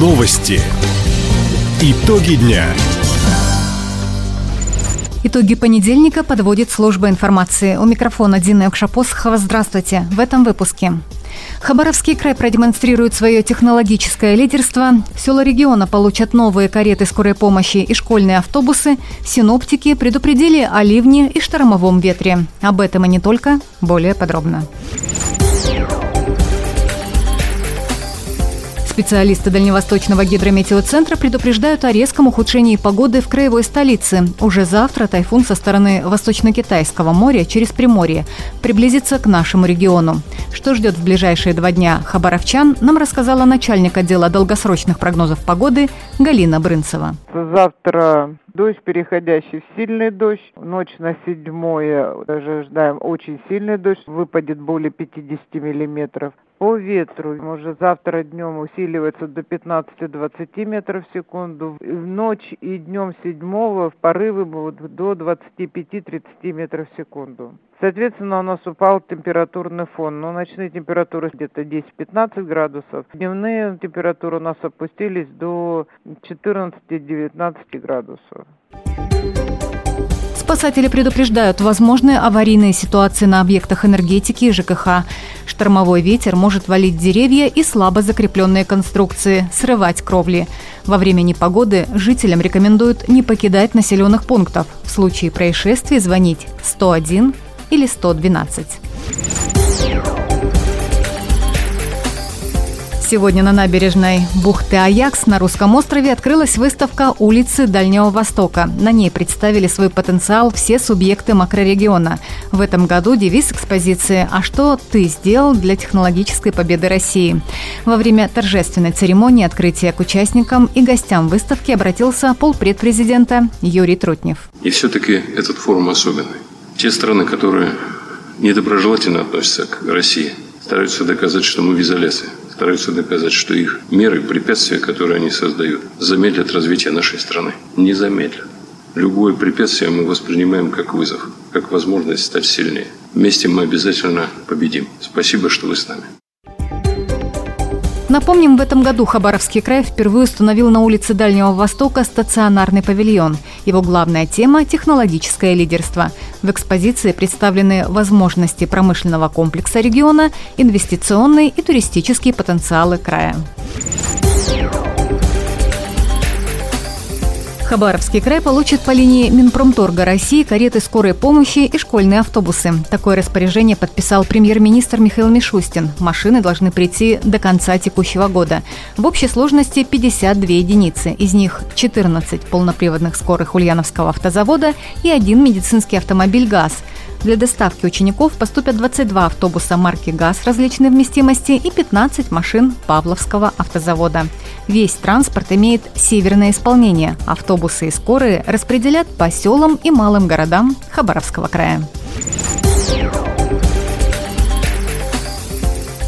Новости. Итоги дня. Итоги понедельника подводит служба информации. У микрофона Дина Экшапосхова. Здравствуйте. В этом выпуске. Хабаровский край продемонстрирует свое технологическое лидерство. Села региона получат новые кареты скорой помощи и школьные автобусы. Синоптики предупредили о ливне и штормовом ветре. Об этом и не только. Более подробно. Специалисты Дальневосточного гидрометеоцентра предупреждают о резком ухудшении погоды в краевой столице. Уже завтра тайфун со стороны Восточно-Китайского моря через Приморье приблизится к нашему региону. Что ждет в ближайшие два дня хабаровчан, нам рассказала начальник отдела долгосрочных прогнозов погоды Галина Брынцева. Завтра дождь, переходящий в сильный дождь. Ночь на седьмое даже ждаем очень сильный дождь, выпадет более 50 миллиметров. По ветру может завтра днем усиливается до 15-20 метров в секунду. В ночь и днем седьмого в порывы будут до 25-30 метров в секунду. Соответственно, у нас упал температурный фон. Но ночные температуры где-то 10-15 градусов. Дневные температуры у нас опустились до 14-19 градусов. Спасатели предупреждают возможные аварийные ситуации на объектах энергетики и ЖКХ. Штормовой ветер может валить деревья и слабо закрепленные конструкции, срывать кровли. Во время непогоды жителям рекомендуют не покидать населенных пунктов. В случае происшествий звонить 101 или 112. Сегодня на набережной бухты Аякс на Русском острове открылась выставка «Улицы Дальнего Востока». На ней представили свой потенциал все субъекты макрорегиона. В этом году девиз экспозиции «А что ты сделал для технологической победы России?». Во время торжественной церемонии открытия к участникам и гостям выставки обратился полпредпрезидента Юрий Трутнев. И все-таки этот форум особенный. Те страны, которые недоброжелательно относятся к России, стараются доказать, что мы в изоляции стараются доказать, что их меры, препятствия, которые они создают, замедлят развитие нашей страны. Не замедлят. Любое препятствие мы воспринимаем как вызов, как возможность стать сильнее. Вместе мы обязательно победим. Спасибо, что вы с нами. Напомним, в этом году Хабаровский край впервые установил на улице Дальнего Востока стационарный павильон. Его главная тема – технологическое лидерство. В экспозиции представлены возможности промышленного комплекса региона, инвестиционные и туристические потенциалы края. Хабаровский край получит по линии Минпромторга России кареты скорой помощи и школьные автобусы. Такое распоряжение подписал премьер-министр Михаил Мишустин. Машины должны прийти до конца текущего года. В общей сложности 52 единицы. Из них 14 полноприводных скорых Ульяновского автозавода и один медицинский автомобиль «ГАЗ». Для доставки учеников поступят 22 автобуса марки ГАЗ различной вместимости и 15 машин Павловского автозавода. Весь транспорт имеет северное исполнение. Автобусы и скорые распределят по селам и малым городам Хабаровского края.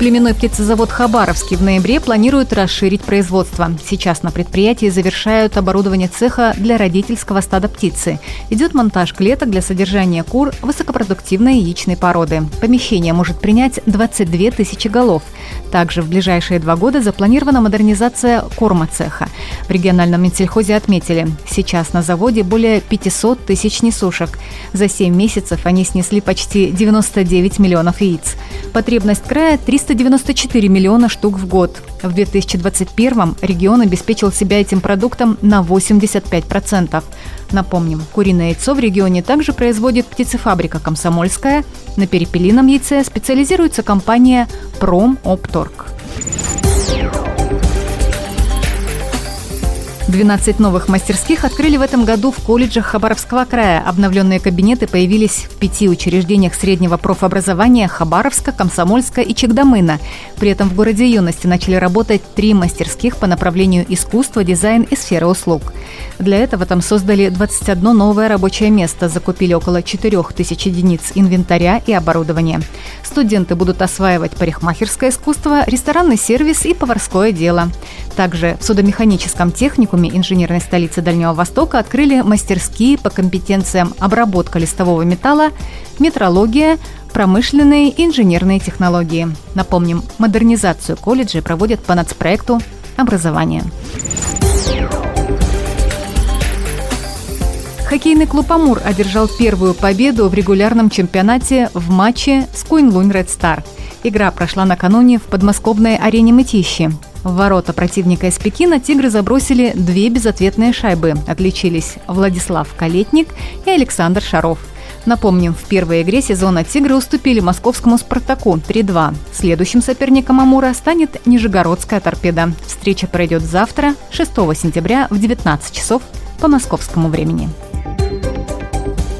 Племенной птицезавод «Хабаровский» в ноябре планирует расширить производство. Сейчас на предприятии завершают оборудование цеха для родительского стада птицы. Идет монтаж клеток для содержания кур высокопродуктивной яичной породы. Помещение может принять 22 тысячи голов. Также в ближайшие два года запланирована модернизация корма цеха. В региональном Минсельхозе отметили, сейчас на заводе более 500 тысяч несушек. За 7 месяцев они снесли почти 99 миллионов яиц. Потребность края 394 миллиона штук в год. В 2021 регион обеспечил себя этим продуктом на 85%. Напомним, куриное яйцо в регионе также производит птицефабрика «Комсомольская». На перепелином яйце специализируется компания «Промопторг». 12 новых мастерских открыли в этом году в колледжах Хабаровского края. Обновленные кабинеты появились в пяти учреждениях среднего профобразования Хабаровска, Комсомольска и Чегдамына. При этом в городе юности начали работать три мастерских по направлению искусства, дизайн и сферы услуг. Для этого там создали 21 новое рабочее место, закупили около 4000 единиц инвентаря и оборудования. Студенты будут осваивать парикмахерское искусство, ресторанный сервис и поварское дело. Также в судомеханическом техникуме инженерной столицы Дальнего Востока открыли мастерские по компетенциям обработка листового металла, метрология, промышленные и инженерные технологии. Напомним, модернизацию колледжей проводят по нацпроекту образования. Хоккейный клуб «Амур» одержал первую победу в регулярном чемпионате в матче с Куинлунь Ред Стар. Игра прошла накануне в подмосковной арене Мытищи. В ворота противника из Пекина «Тигры» забросили две безответные шайбы. Отличились Владислав Калетник и Александр Шаров. Напомним, в первой игре сезона «Тигры» уступили московскому «Спартаку» 3-2. Следующим соперником «Амура» станет Нижегородская «Торпеда». Встреча пройдет завтра, 6 сентября в 19 часов по московскому времени.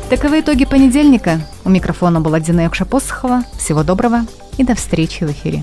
Таковы итоги понедельника. У микрофона была Дина Якша-Посохова. Всего доброго и до встречи в эфире.